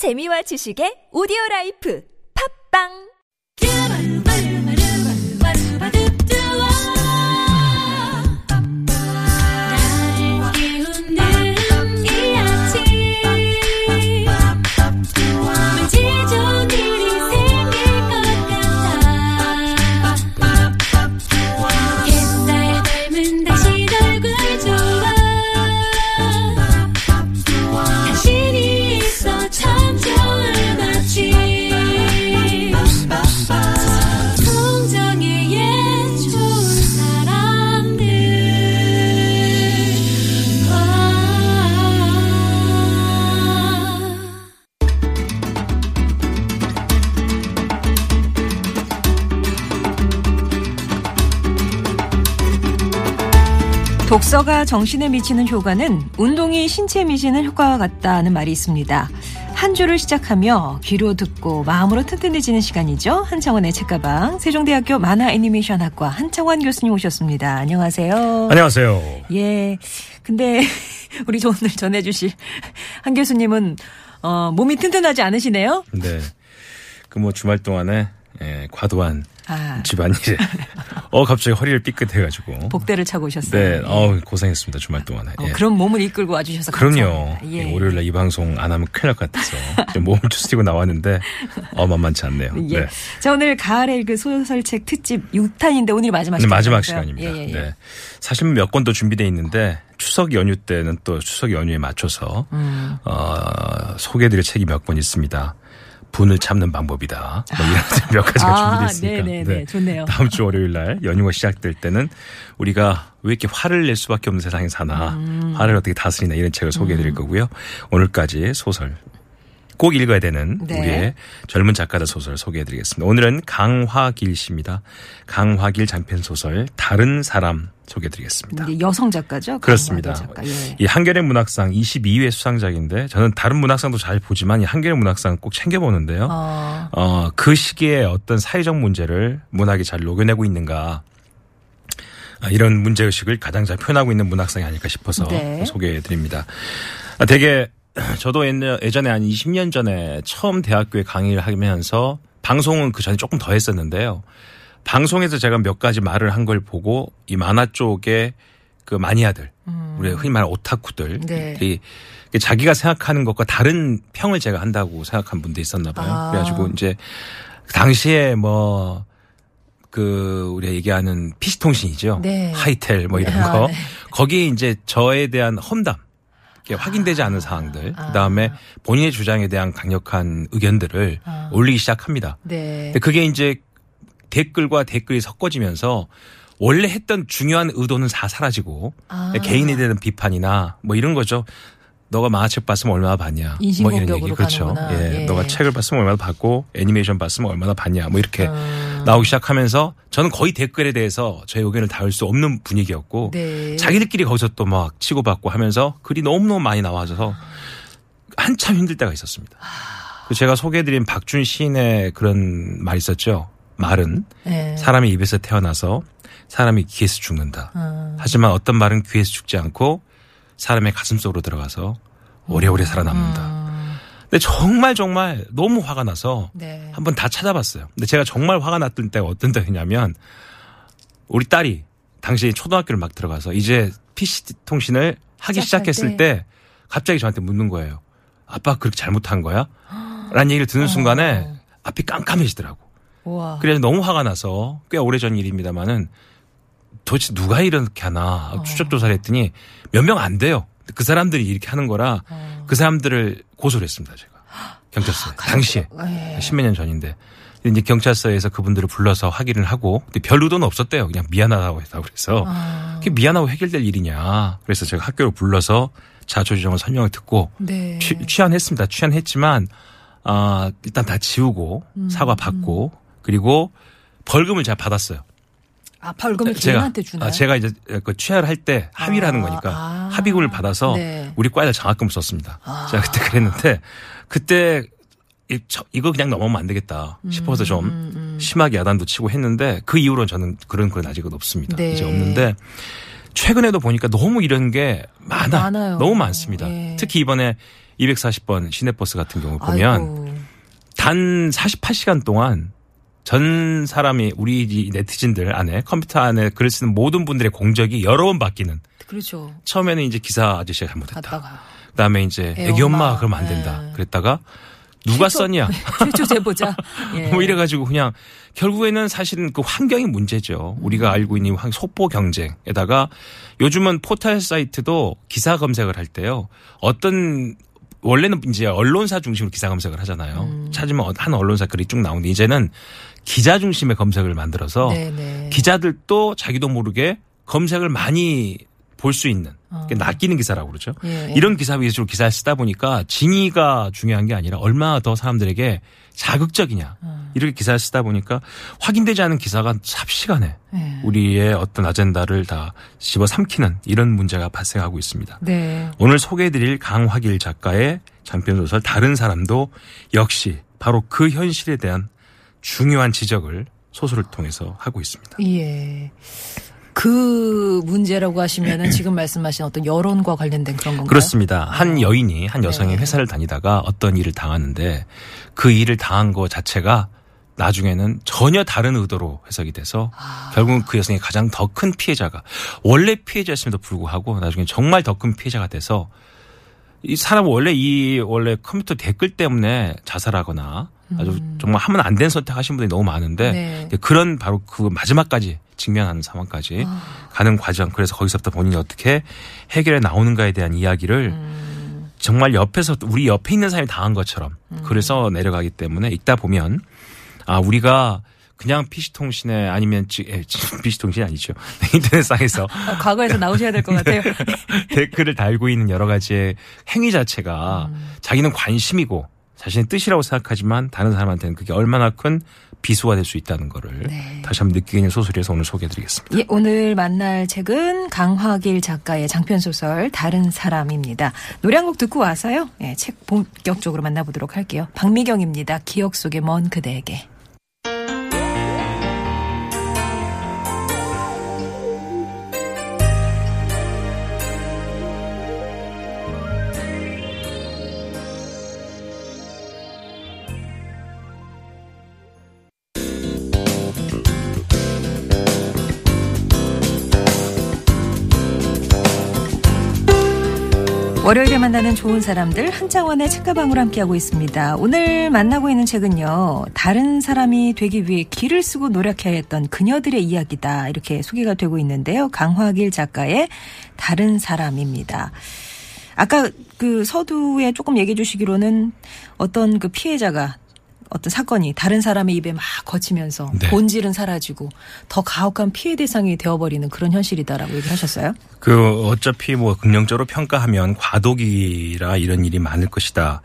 재미와 지식의 오디오 라이프. 팝빵 독서가 정신에 미치는 효과는 운동이 신체에 미치는 효과와 같다는 말이 있습니다. 한 주를 시작하며 귀로 듣고 마음으로 튼튼해지는 시간이죠. 한창원의 책가방 세종대학교 만화 애니메이션학과 한창원 교수님 오셨습니다. 안녕하세요. 안녕하세요. 예. 근데 우리 저 오늘 전해주실 한 교수님은 어, 몸이 튼튼하지 않으시네요. 네. 그 뭐 주말 동안에 예, 과도한 아, 집안일에 어 갑자기 허리를 삐끗해가지고 복대를 차고 오셨어요. 네, 어 고생했습니다 주말 동안에. 어, 예. 그런 몸을 이끌고 와주셔서 그럼요. 감사합니다. 예, 월요일날 이 방송 안 하면 큰일 날 것 같아서 좀 몸을 추스리고 나왔는데 어 만만치 않네요. 예. 네. 자, 오늘 가을의 그 소설책 특집 6탄인데 오늘이 마지막 네, 시간. 마지막 시간입니다. 예, 예, 예. 네. 사실 몇 권 더 준비돼 있는데 추석 연휴 때는 또 추석 연휴에 맞춰서 음. 어, 소개해드릴 책이 몇 권 있습니다. 분을 참는 방법이다. 뭐 이런 몇 가지가 아, 준비돼 있으니까. 네네 네. 좋네요. 다음 주 월요일 날 연휴가 시작될 때는 우리가 왜 이렇게 화를 낼 수밖에 없는 세상에 사나 음. 화를 어떻게 다스리나 이런 책을 소개해 드릴 거고요. 오늘까지 소설 꼭 읽어야 되는 네. 우리의 젊은 작가들 소설 소개해드리겠습니다. 오늘은 강화길 씨입니다. 강화길 장편 소설 다른 사람 소개해드리겠습니다. 여성 작가죠? 그렇습니다. 작가. 예. 이 한겨레 문학상 22회 수상작인데 저는 다른 문학상도 잘 보지만 이 한겨레 문학상 꼭 챙겨보는데요. 어, 어, 그 시기에 어떤 사회적 문제를 문학이 잘 녹여내고 있는가. 아, 이런 문제의식을 가장 잘 표현하고 있는 문학상이 아닐까 싶어서 네. 소개해 드립니다. 아, 되게 저도 옛날- 예전에 한 20년 전에 처음 대학교에 강의를 하면서 방송은 그 전에 조금 더 했었는데요. 방송에서 제가 몇 가지 말을 한 걸 보고 이 만화 쪽에 그 마니아들, 우리 흔히 말하는 오타쿠들, 음. 네. 이 자기가 생각하는 것과 다른 평을 제가 한다고 생각한 분도 있었나 봐요. 아. 그래가지고 이제 당시에 뭐 그 우리가 얘기하는 PC통신이죠. 네. 하이텔 뭐 이런 아, 거. 네. 거기에 이제 저에 대한 험담. 이게 확인되지 않은 사항들. 그다음에 본인의 주장에 대한 강력한 의견들을 올리기 시작합니다. 네. 근데 그게 이제 댓글과 댓글이 섞어지면서 원래 했던 중요한 의도는 다 사라지고 아. 개인에 대한 비판이나 뭐 이런 거죠. 너가 만화책 봤으면 얼마나 봤냐. 뭐 이런 얘기. 그렇죠. 예. 예. 너가 책을 봤으면 얼마나 봤고 애니메이션 봤으면 얼마나 봤냐. 뭐 이렇게 아. 나오기 시작하면서 저는 거의 댓글에 대해서 제 의견을 다룰 수 없는 분위기였고 네. 자기들끼리 거기서 또 막 치고받고 하면서 글이 너무너무 많이 나와서 한참 힘들 때가 있었습니다. 그 제가 소개해드린 박준 시인의 그런 말이 있었죠. 말은 네. 사람이 입에서 태어나서 사람이 귀에서 죽는다. 아. 하지만 어떤 말은 귀에서 죽지 않고 사람의 가슴 속으로 들어가서 오래오래 살아남는다. 근데 정말 정말 너무 화가 나서 네. 한번 다 찾아봤어요. 근데 제가 정말 화가 났던 때가 어떤 때냐면 우리 딸이 당시에 초등학교를 막 들어가서 이제 PC 통신을 하기 시작했을 때 갑자기 저한테 묻는 거예요. 아빠 그렇게 잘못한 거야? 라는 얘기를 듣는 순간에 앞이 깜깜해지더라고. 우와. 그래서 너무 화가 나서 꽤 오래전 일입니다만은 도대체 누가 이렇게 하나 추적 조사를 했더니 몇 명 안 돼요. 그 사람들이 이렇게 하는 거라 그 사람들을 고소를 했습니다, 제가. 경찰서에. 당시에. 예. 십몇 년 전인데. 이제 경찰서에서 그분들을 불러서 확인을 하고 근데 별 의도는 없었대요. 그냥 미안하다고 했다고 그래서 그게 미안하고 해결될 일이냐. 그래서 제가 학교를 불러서 자초지종을 설명을 듣고 네. 취, 취한했습니다. 취한했지만 아 일단 다 지우고 사과 받고 그리고 벌금을 제가 받았어요. 아, 벌금을 제가 개인한테 주나요? 아, 제가 이제 그 취하를 할 때 합의를 아, 하는 거니까 아. 합의금을 받아서 네. 아. 우리 과에다 장학금을 썼습니다. 제가 그때 그랬는데 그때 이- 이거 그냥 넘어가면 안 되겠다 음, 싶어서 좀 심하게 야단도 치고 했는데 그 이후로는 저는 그런 건 아직은 없습니다. 네. 이제 없는데 최근에도 보니까 너무 이런 게 많아. 많아요. 너무 많습니다. 예. 특히 이번에 240번 시내버스 같은 경우 보면 아이고. 단 48시간 동안 전 사람이 우리 이 네티즌들 안에 컴퓨터 안에 글을 쓰는 모든 분들의 공적이 여러 번 바뀌는 그렇죠. 처음에는 이제 기사 아저씨가 잘못했다. 갔다가 그다음에 이제 애 애기 엄마 엄마. 그러면 안 된다. 예. 그랬다가 누가 최초- 썼냐? 최초 제보자. 예. 뭐 이래가지고 그냥 결국에는 사실은 그 환경이 문제죠. 음. 우리가 알고 있는 환- 속보 경쟁에다가 요즘은 포털 사이트도 기사 검색을 할 때요. 어떤 원래는 이제 언론사 중심으로 기사 검색을 하잖아요. 음. 찾으면 한 언론사 글이 쭉 나오는데 이제는 기자 중심의 검색을 만들어서 네네. 기자들도 자기도 모르게 검색을 많이 볼 수 있는 어. 낚이는 기사라고 그러죠. 예. 이런 기사 위주로 기사를 쓰다 보니까 진위가 중요한 게 아니라 얼마나 더 사람들에게 자극적이냐 어. 이렇게 기사를 쓰다 보니까 확인되지 않은 기사가 삽시간에 예. 우리의 어떤 아젠다를 다 집어삼키는 이런 문제가 발생하고 있습니다. 네. 오늘 소개해드릴 강화길 작가의 장편 소설 다른 사람도 역시 바로 그 현실에 대한 중요한 지적을 소설을 통해서 하고 있습니다. 예. 그 문제라고 하시면은 지금 말씀하신 어떤 여론과 관련된 그런 건가요? 그렇습니다. 한 여인이 한 여성이 네. 회사를 다니다가 어떤 일을 당하는데 그 일을 당한 것 자체가 나중에는 전혀 다른 의도로 해석이 돼서 아. 결국은 그 여성이 가장 더 큰 피해자가 원래 피해자였음에도 불구하고 나중에 정말 더 큰 피해자가 돼서 이 사람 은 원래 이 원래 컴퓨터 댓글 때문에 자살하거나 아주 정말 하면 안 되는 선택하신 분들이 너무 많은데 음. 네. 그런 바로 그 마지막까지 직면하는 상황까지 아. 가는 과정 그래서 거기서부터 본인이 어떻게 해결해 나오는가에 대한 이야기를 음. 정말 옆에서 우리 옆에 있는 사람이 당한 것처럼 그래서 내려가기 때문에 읽다 보면 아 우리가 그냥 PC통신에 아니면 지- 에, 지- PC통신이 아니죠 인터넷상에서 어, 과거에서 나오셔야 될 것 같아요. 댓글을 달고 있는 여러 가지의 행위 자체가 음. 자기는 관심이고 자신의 뜻이라고 생각하지만 다른 사람한테는 그게 얼마나 큰 비수가 될 수 있다는 거를 네. 다시 한번 느끼게 되는 소설이어서 오늘 소개해드리겠습니다. 예, 오늘 만날 책은 강화길 작가의 장편 소설 다른 사람입니다. 노래 한 곡 듣고 와서요. 예, 책 본격적으로 만나보도록 할게요. 박미경입니다. 기억 속의 먼 그대에게. 월요일에 만나는 좋은 사람들 한창원의 책가방으로 함께하고 있습니다. 오늘 만나고 있는 책은요. 다른 사람이 되기 위해 길을 쓰고 노력해야 했던 그녀들의 이야기다. 이렇게 소개가 되고 있는데요. 강화길 작가의 다른 사람입니다. 아까 그 서두에 조금 얘기해 주시기로는 어떤 그 피해자가 어떤 사건이 다른 사람의 입에 막 거치면서 네. 본질은 사라지고 더 가혹한 피해 대상이 되어버리는 그런 현실이다라고 얘기를 하셨어요. 그 어차피 뭐 긍정적으로 평가하면 과도기라 이런 일이 많을 것이다.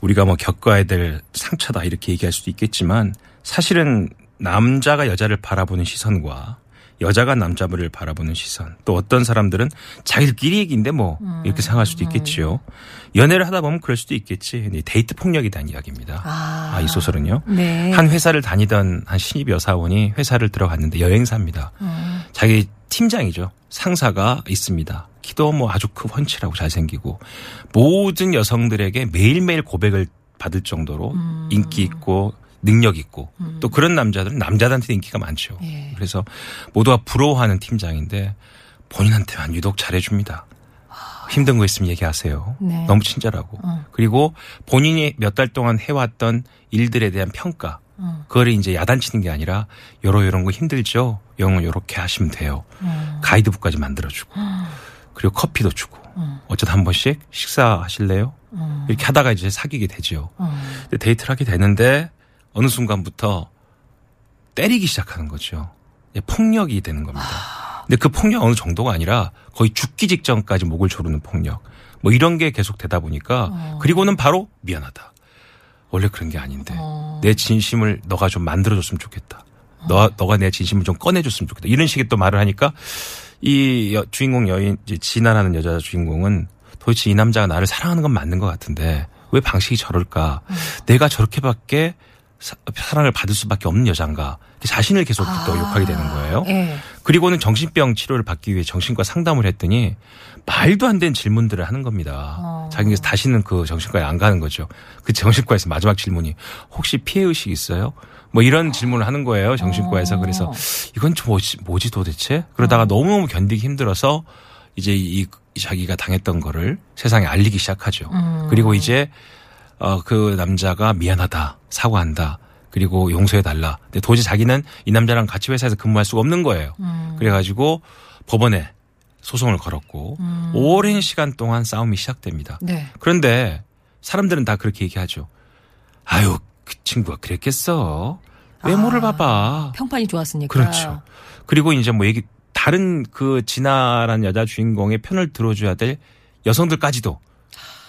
우리가 뭐 겪어야 될 상처다 이렇게 얘기할 수도 있겠지만 사실은 남자가 여자를 바라보는 시선과 여자가 남자를 바라보는 시선 또 어떤 사람들은 자기들끼리 얘기인데 뭐 이렇게 생각할 수도 있겠지요. 연애를 하다 보면 그럴 수도 있겠지. 데이트 폭력에 대한 이야기입니다. 아. 아, 이 소설은요. 네. 한 회사를 다니던 한 신입 여사원이 회사를 들어갔는데 여행사입니다. 자기 팀장이죠. 상사가 있습니다. 키도 뭐 아주 크고 훤칠하고 잘생기고 모든 여성들에게 매일매일 고백을 받을 정도로 인기 있고 능력 있고 또 그런 남자들은 남자들한테 인기가 많죠. 예. 그래서 모두가 부러워하는 팀장인데 본인한테만 유독 잘해줍니다. 힘든 거 있으면 얘기하세요. 네. 너무 친절하고. 어. 그리고 본인이 몇 달 동안 해왔던 일들에 대한 평가. 어. 그거를 이제 야단치는 게 아니라 요러 요런 거 힘들죠. 영어 요렇게 하시면 돼요. 어. 가이드북까지 만들어주고. 그리고 커피도 주고. 어쩌다 한 번씩 식사하실래요? 어. 이렇게 하다가 이제 사귀게 되죠. 어. 데이트를 하게 되는데 어느 순간부터 때리기 시작하는 거죠. 예, 폭력이 되는 겁니다. 근데 그 폭력 어느 정도가 아니라 거의 죽기 직전까지 목을 조르는 폭력. 뭐 이런 게 계속 되다 보니까 그리고는 바로 미안하다. 원래 그런 게 아닌데 내 진심을 너가 좀 만들어줬으면 좋겠다. 너 너가 내 진심을 좀 꺼내줬으면 좋겠다. 이런 식의 또 말을 하니까 이 여- 주인공 여인 이제 진아라는 여자 주인공은 도대체 이 남자가 나를 사랑하는 건 맞는 것 같은데 왜 방식이 저럴까? 내가 저렇게밖에 사, 사랑을 받을 수밖에 없는 여잔가? 자신을 계속 또 욕하게 되는 거예요. 예. 그리고는 정신병 치료를 받기 위해 정신과 상담을 했더니 말도 안 되는 질문들을 하는 겁니다. 어. 자기가 다시는 그 정신과에 안 가는 거죠. 그 정신과에서 마지막 질문이 혹시 피해 의식 있어요? 뭐 이런 질문을 하는 거예요. 정신과에서. 어. 그래서 이건 좀 뭐지, 뭐지 도대체? 그러다가 너무너무 견디기 힘들어서 이제 이, 이 자기가 당했던 거를 세상에 알리기 시작하죠. 음. 그리고 이제 어, 그 남자가 미안하다, 사과한다, 그리고 용서해달라. 근데 도저히 자기는 이 남자랑 같이 회사에서 근무할 수가 없는 거예요. 음. 그래가지고 법원에 소송을 걸었고 오랜 시간 동안 싸움이 시작됩니다. 네. 그런데 사람들은 다 그렇게 얘기하죠. 아유, 그 친구가 그랬겠어. 외모를 아. 봐봐. 평판이 좋았으니까. 그렇죠. 그리고 이제 뭐 얘기 다른 그 진아란 여자 주인공의 편을 들어줘야 될 여성들까지도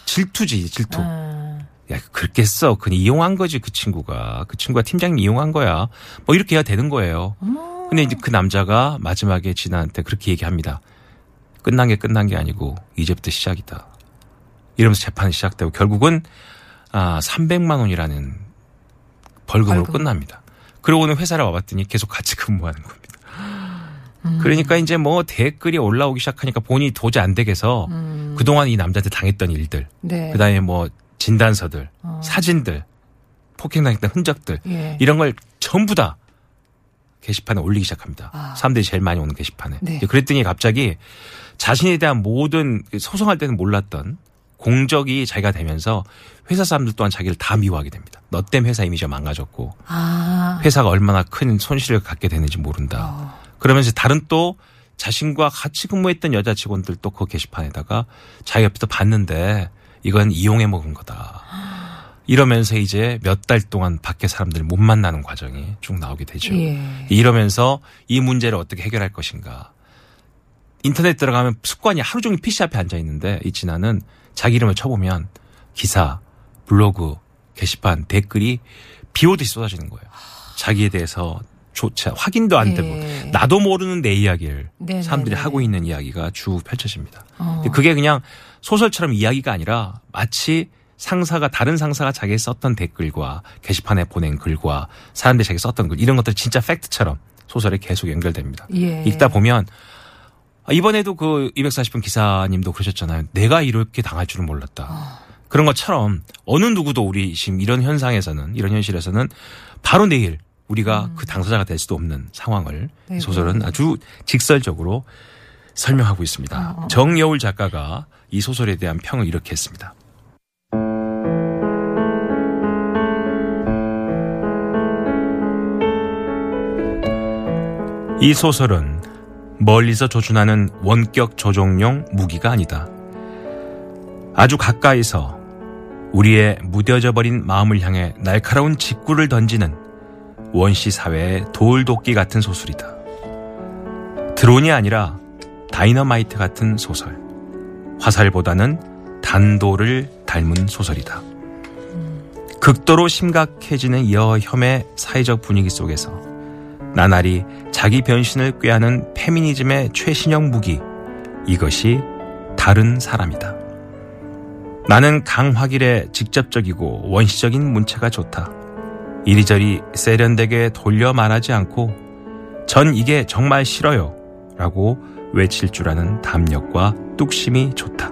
질투지 질투. 아, 야 그렇겠어. 그냥 이용한 거지 그 친구가. 그 친구가 팀장님 이용한 거야. 뭐 이렇게 해야 되는 거예요. 근데 이제 그 남자가 마지막에 진아한테 그렇게 얘기합니다. 끝난 게 끝난 게 아니고 이제부터 시작이다. 이러면서 재판이 시작되고 결국은 아 300만 원이라는 벌금으로 벌금. 끝납니다. 그러고는 회사를 와봤더니 계속 같이 근무하는 겁니다. 음. 그러니까 이제 뭐 댓글이 올라오기 시작하니까 본인이 도저히 안 되겠어. 그동안 이 남자한테 당했던 일들, 음. 네. 그 다음에 뭐 진단서들, 어. 사진들, 폭행당했던 흔적들 예. 이런 걸 전부 다 게시판에 올리기 시작합니다. 아. 사람들이 제일 많이 오는 게시판에. 네. 그랬더니 갑자기 자신에 대한 모든 그 소송할 때는 몰랐던 공적이 자기가 되면서 회사 사람들 또한 자기를 다 미워하게 됩니다. 너 때문에 회사 이미지가 망가졌고 아. 회사가 얼마나 큰 손실을 갖게 되는지 모른다. 어. 그러면서 다른 또 자신과 같이 근무했던 여자 직원들 또그 게시판에다가 자기 옆에서 봤는데 이건 이용해 먹은 거다. 이러면서 이제 몇 달 동안 밖에 사람들을 못 만나는 과정이 쭉 나오게 되죠. 예. 이러면서 이 문제를 어떻게 해결할 것인가. 인터넷 들어가면 습관이 하루 종일 PC 앞에 앉아 있는데 이 진아는 자기 이름을 쳐보면 기사, 블로그, 게시판, 댓글이 비 오듯이 쏟아지는 거예요. 자기에 대해서 조차 확인도 안 되고 예. 나도 모르는 내 이야기를 네네네. 사람들이 하고 있는 이야기가 쭉 펼쳐집니다. 어. 그게 그냥 소설처럼 이야기가 아니라 마치 상사가 다른 상사가 자기 썼던 댓글과 게시판에 보낸 글과 사람들이 자기 썼던 글 이런 것들 진짜 팩트처럼 소설에 계속 연결됩니다. 예. 읽다 보면 아, 이번에도 그 240분 기사님도 그러셨잖아요. 내가 이렇게 당할 줄은 몰랐다. 그런 것처럼 어느 누구도 우리 지금 이런 현상에서는 이런 현실에서는 바로 내일 우리가 그 당사자가 될 수도 없는 상황을 이 네, 소설은 아주 직설적으로 설명하고 있습니다. 정여울 작가가 이 소설에 대한 평을 이렇게 했습니다. 이 소설은 멀리서 조준하는 원격 조종용 무기가 아니다. 아주 가까이서 우리의 무뎌져 버린 마음을 향해 날카로운 직구를 던지는 원시 사회의 돌도끼 같은 소설이다. 드론이 아니라 다이너마이트 같은 소설. 화살보다는 단도를 닮은 소설이다. 극도로 심각해지는 여혐의 사회적 분위기 속에서 나날이 자기 변신을 꾀하는 페미니즘의 최신형 무기. 이것이 다른 사람이다. 나는 강화길의 직접적이고 원시적인 문체가 좋다. 이리저리 세련되게 돌려 말하지 않고 전 이게 정말 싫어요. 라고 외칠 줄 아는 담력과 뚝심이 좋다.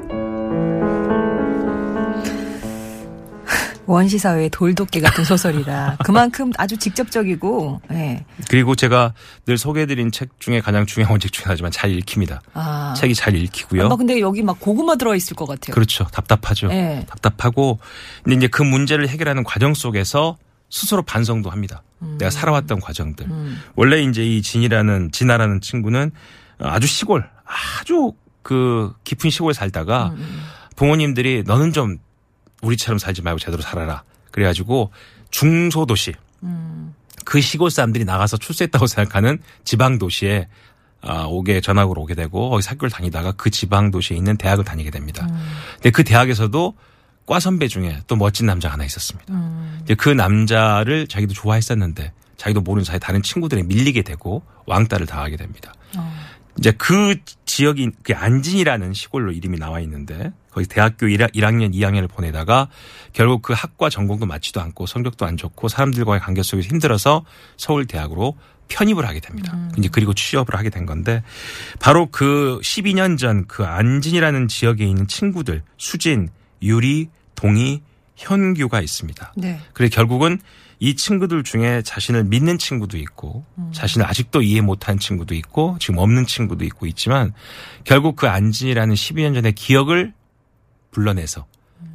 원시 사회의 돌도끼 같은 소설이라 그만큼 아주 직접적이고 예. 그리고 제가 늘 소개해드린 책 중에 가장 중요한 책 중에 하나지만 잘 읽힙니다. 아. 책이 잘 읽히고요. 아마 근데 여기 막 고구마 들어 있을 것 같아요. 그렇죠. 답답하죠. 네. 답답하고 근데 이제 그 문제를 해결하는 과정 속에서 스스로 반성도 합니다. 음. 내가 살아왔던 과정들. 원래 이제 이 진이라는 진아라는 친구는 아주 시골, 아주 그 깊은 시골에 살다가 음, 부모님들이 너는 좀 우리처럼 살지 말고 제대로 살아라. 그래가지고 중소도시 음. 그 시골 사람들이 나가서 출세했다고 생각하는 지방 도시에 아, 오게 전학으로 오게 되고 거기서 학교를 다니다가 그 지방 도시에 있는 대학을 다니게 됩니다. 근데 그 대학에서도 과 선배 중에 또 멋진 남자가 하나 있었습니다. 이제 그 남자를 자기도 좋아했었는데 자기도 모르는 사이 다른 친구들에 밀리게 되고 왕따를 당하게 됩니다. 이제 그 지역이 그 안진이라는 시골로 이름이 나와 있는데 거기 대학교 1학년, 2학년을 보내다가 결국 그 학과 전공도 맞지도 않고 성적도 안 좋고 사람들과의 관계 속에서 힘들어서 서울 대학으로 편입을 하게 됩니다. 이제 그리고 취업을 하게 된 건데 바로 그 12년 전 그 안진이라는 지역에 있는 친구들 수진, 유리, 동희, 현규가 있습니다. 네. 그래 결국은 이 친구들 중에 자신을 믿는 친구도 있고 자신을 아직도 이해 못한 친구도 있고 지금 없는 친구도 있고 있지만 결국 그 안진이라는 12년 전의 기억을 불러내서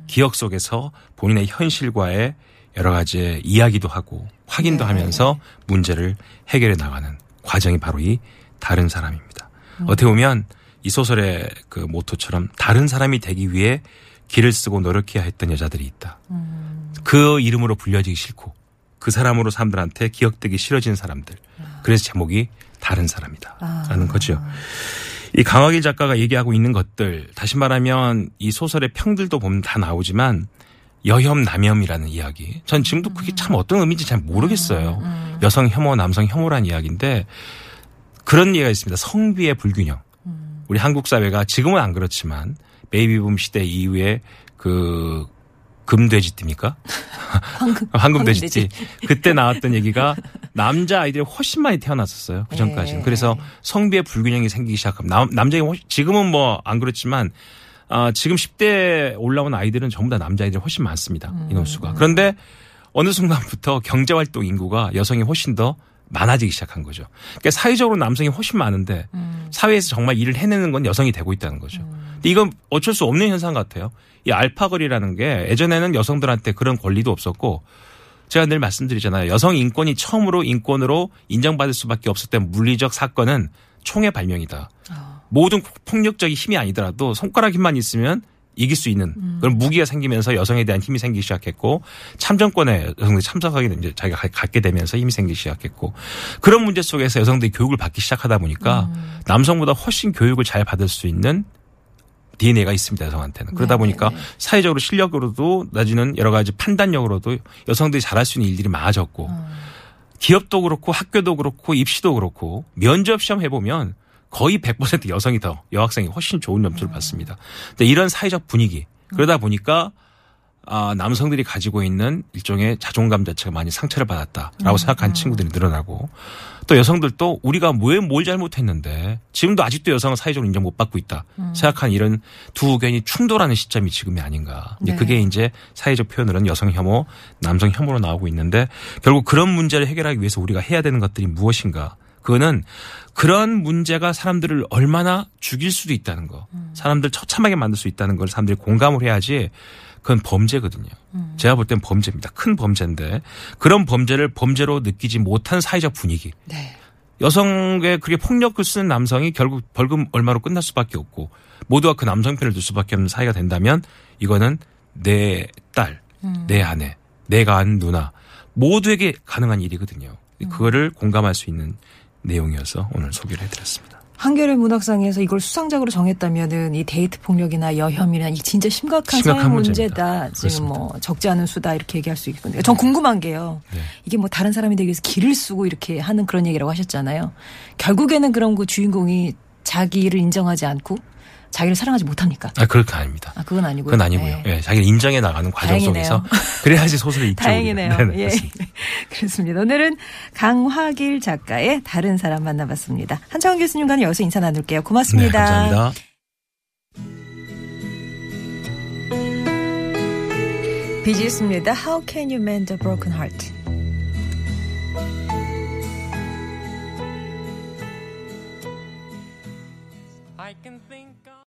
기억 속에서 본인의 현실과의 여러 가지 이야기도 하고 확인도 네. 하면서 문제를 해결해 나가는 과정이 바로 이 다른 사람입니다. 어떻게 보면 이 소설의 그 모토처럼 다른 사람이 되기 위해 길을 쓰고 노력해야 했던 여자들이 있다. 그 이름으로 불려지기 싫고 그 사람으로 사람들한테 기억되기 싫어진 사람들. 그래서 제목이 다른 사람이다. 라는 거죠. 이 강화길 작가가 얘기하고 있는 것들 다시 말하면 이 소설의 평들도 보면 다 나오지만 여혐 남혐이라는 이야기. 전 지금도 그게 참 어떤 의미인지 잘 모르겠어요. 여성 혐오, 남성 혐오라는 이야기인데 그런 이야기가 있습니다. 성비의 불균형. 우리 한국 사회가 지금은 안 그렇지만 베이비붐 시대 이후에 그 금돼지띠입니까? 황금, 황금돼지띠. 그때 나왔던 얘기가 남자 아이들이 훨씬 많이 태어났었어요. 그 전까지는. 네. 그래서 성비의 불균형이 생기기 시작하면 남, 훨씬- 지금은 뭐 안 그렇지만 아, 지금 10대 올라온 아이들은 전부 다 남자 아이들이 훨씬 많습니다. 인원수가. 그런데 어느 순간부터 경제활동 인구가 여성이 훨씬 더 많아지기 시작한 거죠. 그러니까 사회적으로 남성이 훨씬 많은데 사회에서 정말 일을 해내는 건 여성이 되고 있다는 거죠. 근데 이건 어쩔 수 없는 현상 같아요. 이 알파걸이라는 게 예전에는 여성들한테 그런 권리도 없었고 제가 늘 말씀드리잖아요. 여성 인권이 처음으로 인권으로 인정받을 수밖에 없었던 물리적 사건은 총의 발명이다. 모든 폭력적인 힘이 아니더라도 손가락 힘만 있으면 이길 수 있는 그런 무기가 생기면서 여성에 대한 힘이 생기기 시작했고 참정권에 여성들이 참석하게 되 이제 자기가 가- 갖게 되면서 힘이 생기기 시작했고 그런 문제 속에서 여성들이 교육을 받기 시작하다 보니까 남성보다 훨씬 교육을 잘 받을 수 있는 DNA가 있습니다 여성한테는. 그러다 보니까 사회적으로 실력으로도 낮은 여러 가지 판단력으로도 여성들이 잘할 수 있는 일들이 많아졌고 기업도 그렇고 학교도 그렇고 입시도 그렇고 면접 시험 해보면 거의 100% 여성이 더 여학생이 훨씬 좋은 점수를 받습니다. 근데 이런 사회적 분위기 그러다 보니까 아, 남성들이 가지고 있는 일종의 자존감 자체가 많이 상처를 받았다라고 생각하는 친구들이 늘어나고 또 여성들도 우리가 왜 뭘 잘못했는데 지금도 아직도 여성은 사회적으로 인정 못 받고 있다 생각한 이런 두 의견이 충돌하는 시점이 지금이 아닌가. 네. 그게 이제 사회적 표현으로는 여성 혐오, 남성 혐오로 나오고 있는데 결국 그런 문제를 해결하기 위해서 우리가 해야 되는 것들이 무엇인가. 그거는 그런 문제가 사람들을 얼마나 죽일 수도 있다는 거. 사람들 처참하게 만들 수 있다는 걸 사람들이 공감을 해야지 그건 범죄거든요. 제가 볼 땐 범죄입니다. 큰 범죄인데 그런 범죄를 범죄로 느끼지 못한 사회적 분위기. 네. 여성의 그렇게 폭력을 쓰는 남성이 결국 벌금 얼마로 끝날 수밖에 없고 모두가 그 남성 편을 들 수밖에 없는 사회가 된다면 이거는 내 딸, 내 아내, 내가 아는 누나 모두에게 가능한 일이거든요. 그거를 공감할 수 있는 내용이어서 오늘 소개를 해드렸습니다. 한겨레 문학상에서 이걸 수상작으로 정했다면은 이 데이트 폭력이나 여혐이나 이 진짜 심각한 심각한 사회. 문제다. 지금 그렇습니다. 뭐 적지 않은 수다 이렇게 얘기할 수 있거든요. 전 궁금한 게요. 네. 이게 뭐 다른 사람이 되기 위해서 길을 쓰고 이렇게 하는 그런 얘기라고 하셨잖아요. 결국에는 그런 그 주인공이 자기를 인정하지 않고 자기를 사랑하지 못합니까? 아, 그렇게 아닙니다. 아 그건 아니고요. 그건 아니고요. 네. 예, 자기를 인정해 나가는 과정 다행이네요. 속에서 그래야지 소설을 읽죠. 다행이네요. 네네, 예. 그렇습니다. 오늘은 강화길 작가의 다른 사람 만나봤습니다. 한창원 교수님과는 여기서 인사 나눌게요. 네, 고맙습니다. 감사합니다. 비지스입니다. How can you mend a broken heart?